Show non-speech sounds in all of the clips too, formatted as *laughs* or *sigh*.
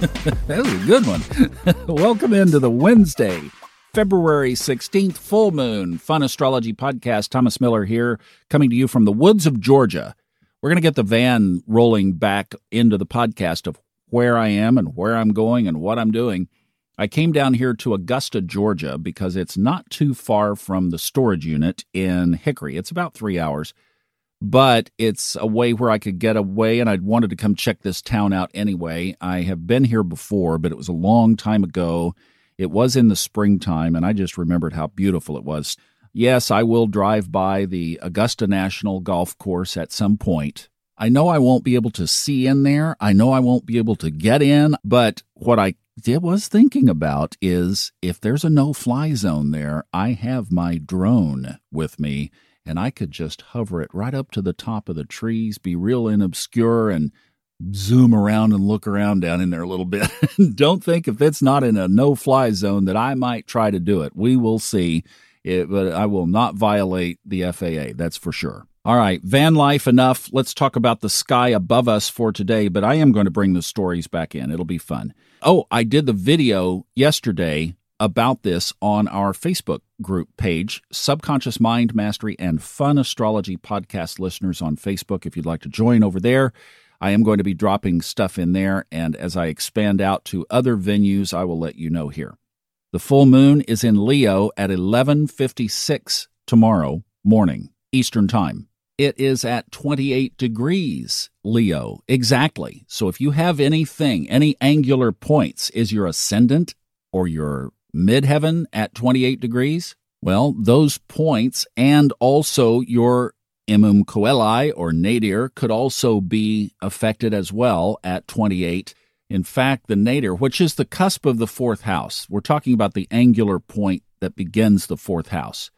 *laughs* that was a good one. *laughs* Welcome into the Wednesday, February 16th, full moon fun astrology podcast. Thomas Miller here, coming to you from the woods of Georgia. We're going to get the van rolling back into the podcast of where I am and where I'm going and what I'm doing. I came down here to Augusta, Georgia, because it's not too far from the storage unit in Hickory. It's about three hours but it's a way where I could get away, and I wanted to come check this town out anyway. I have been here before, but it was a long time ago. It was in the springtime, and I just remembered how beautiful it was. Yes, I will drive by the Augusta National Golf Course at some point. I know I won't be able to see in there. I know I won't be able to get in, but what I did was thinking about is if there's a no fly zone there, I have my drone with me and I could just hover it right up to the top of the trees, be real and obscure, and zoom around and look around down in there a little bit. *laughs* Don't think if it's not in a no fly zone that I might try to do it. We will see. It, but I will not violate the FAA, that's for sure. All right, van life enough. Let's talk about the sky above us for today, but I am going to bring the stories back in. It'll be fun. Oh, I did the video yesterday about this on our Facebook group page, Subconscious Mind Mastery and Fun Astrology podcast listeners on Facebook. If you'd like to join over there, I am going to be dropping stuff in there, and as I expand out to other venues, I will let you know here. The full moon is in Leo at 11:56 tomorrow morning Eastern Time. It is at 28 degrees Leo exactly. So if you have anything, any angular points, is your ascendant or your midheaven at 28 degrees? Well, those points and also your Imum Coeli or nadir could also be affected as well at 28. In fact, the nadir, which is the cusp of the fourth house, we're talking about the angular point that begins the fourth house,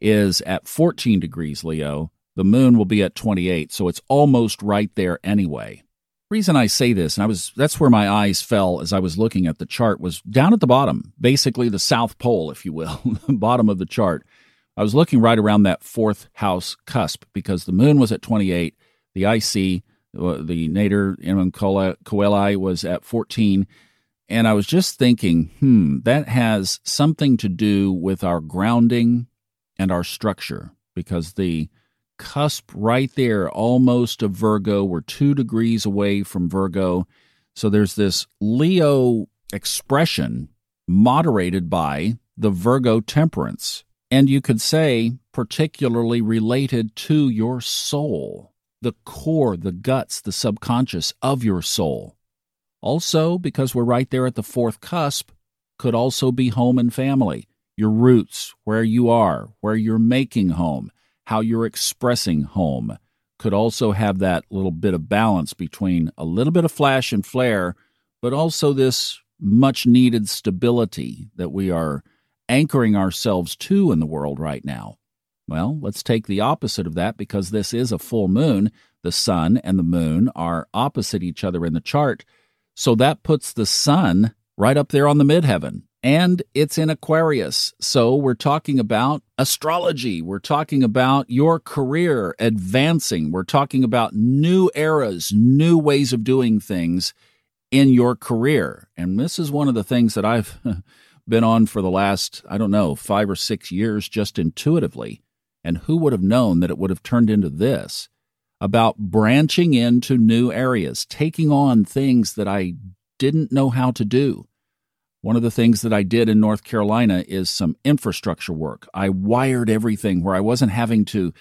is at 14 degrees Leo. The moon will be at 28, so it's almost right there anyway reason I say this, and I was that's where my eyes fell as I was looking at the chart, was down at the bottom, basically the South Pole, if you will, *laughs* bottom of the chart. I was looking right around that fourth house cusp because the moon was at 28, the IC, uh, the Nadir Imum Coeli was at 14. And I was just thinking, hmm, that has something to do with our grounding and our structure because the cusp right there, almost of Virgo. We're two degrees away from Virgo. So there's this Leo expression moderated by the Virgo temperance. And you could say, particularly related to your soul, the core, the guts, the subconscious of your soul. Also, because we're right there at the fourth cusp, could also be home and family, your roots, where you are, where you're making home how you're expressing home could also have that little bit of balance between a little bit of flash and flare, but also this much needed stability that we are anchoring ourselves to in the world right now. Well, let's take the opposite of that because this is a full moon. The sun and the moon are opposite each other in the chart. So that puts the sun right up there on the midheaven and it's in Aquarius. So we're talking about astrology. We're talking about your career advancing. We're talking about new eras, new ways of doing things in your career. And this is one of the things that I've *laughs* been on for the last, I don't know, five or six years just intuitively. And who would have known that it would have turned into this? About branching into new areas, taking on things that I didn't know how to do one of the things that I did in North Carolina is some infrastructure work. I wired everything where I wasn't having to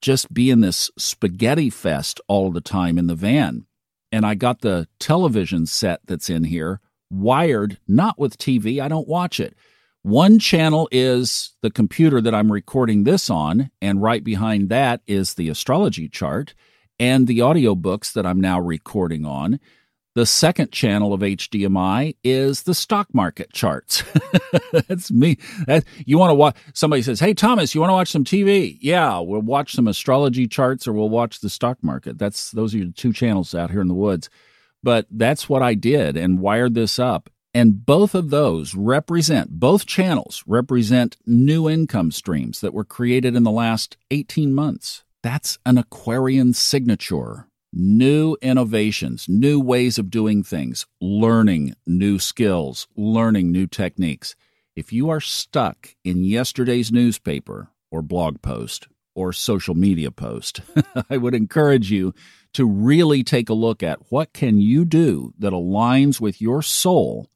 just be in this spaghetti fest all the time in the van. And I got the television set that's in here wired, not with TV. I don't watch it. One channel is the computer that I'm recording this on, and right behind that is the astrology chart and the audiobooks that I'm now recording on. The second channel of HDMI is the stock market charts. *laughs* That's me. That, you want to watch, somebody says, Hey, Thomas, you want to watch some TV? Yeah, we'll watch some astrology charts or we'll watch the stock market. That's, those are your two channels out here in the woods. But that's what I did and wired this up. And both of those represent, both channels represent new income streams that were created in the last 18 months. That's an Aquarian signature new innovations, new ways of doing things, learning new skills, learning new techniques. If you are stuck in yesterday's newspaper or blog post or social media post, *laughs* I would encourage you to really take a look at what can you do that aligns with your soul,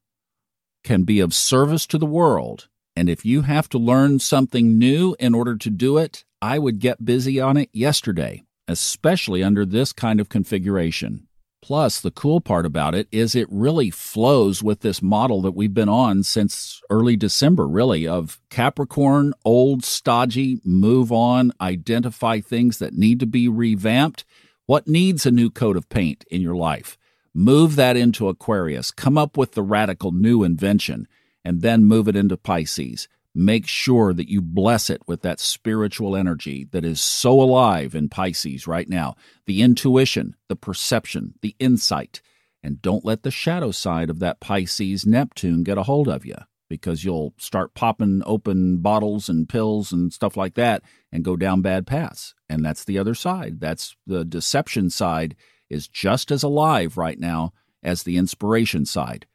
can be of service to the world, and if you have to learn something new in order to do it, I would get busy on it yesterday especially under this kind of configuration. Plus, the cool part about it is it really flows with this model that we've been on since early December, really, of Capricorn, old, stodgy, move on, identify things that need to be revamped. What needs a new coat of paint in your life? Move that into Aquarius. Come up with the radical new invention and then move it into Pisces make sure that you bless it with that spiritual energy that is so alive in Pisces right now the intuition, the perception, the insight. And don't let the shadow side of that Pisces Neptune get a hold of you because you'll start popping open bottles and pills and stuff like that and go down bad paths. And that's the other side. That's the deception side is just as alive right now as the inspiration side.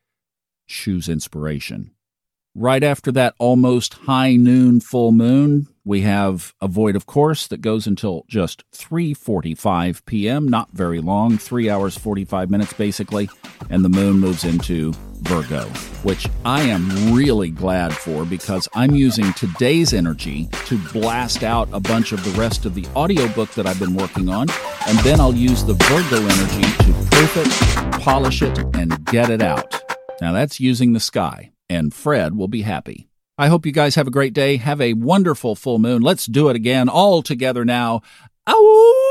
Choose inspiration. Right after that almost high noon full moon, we have a void of course that goes until just 3:45 p.m., not very long, 3 hours 45 minutes basically, and the moon moves into Virgo, which I am really glad for because I'm using today's energy to blast out a bunch of the rest of the audiobook that I've been working on, and then I'll use the Virgo energy to proof it, polish it, and get it out. Now that's using the sky and Fred will be happy. I hope you guys have a great day. Have a wonderful full moon. Let's do it again all together now. Ow!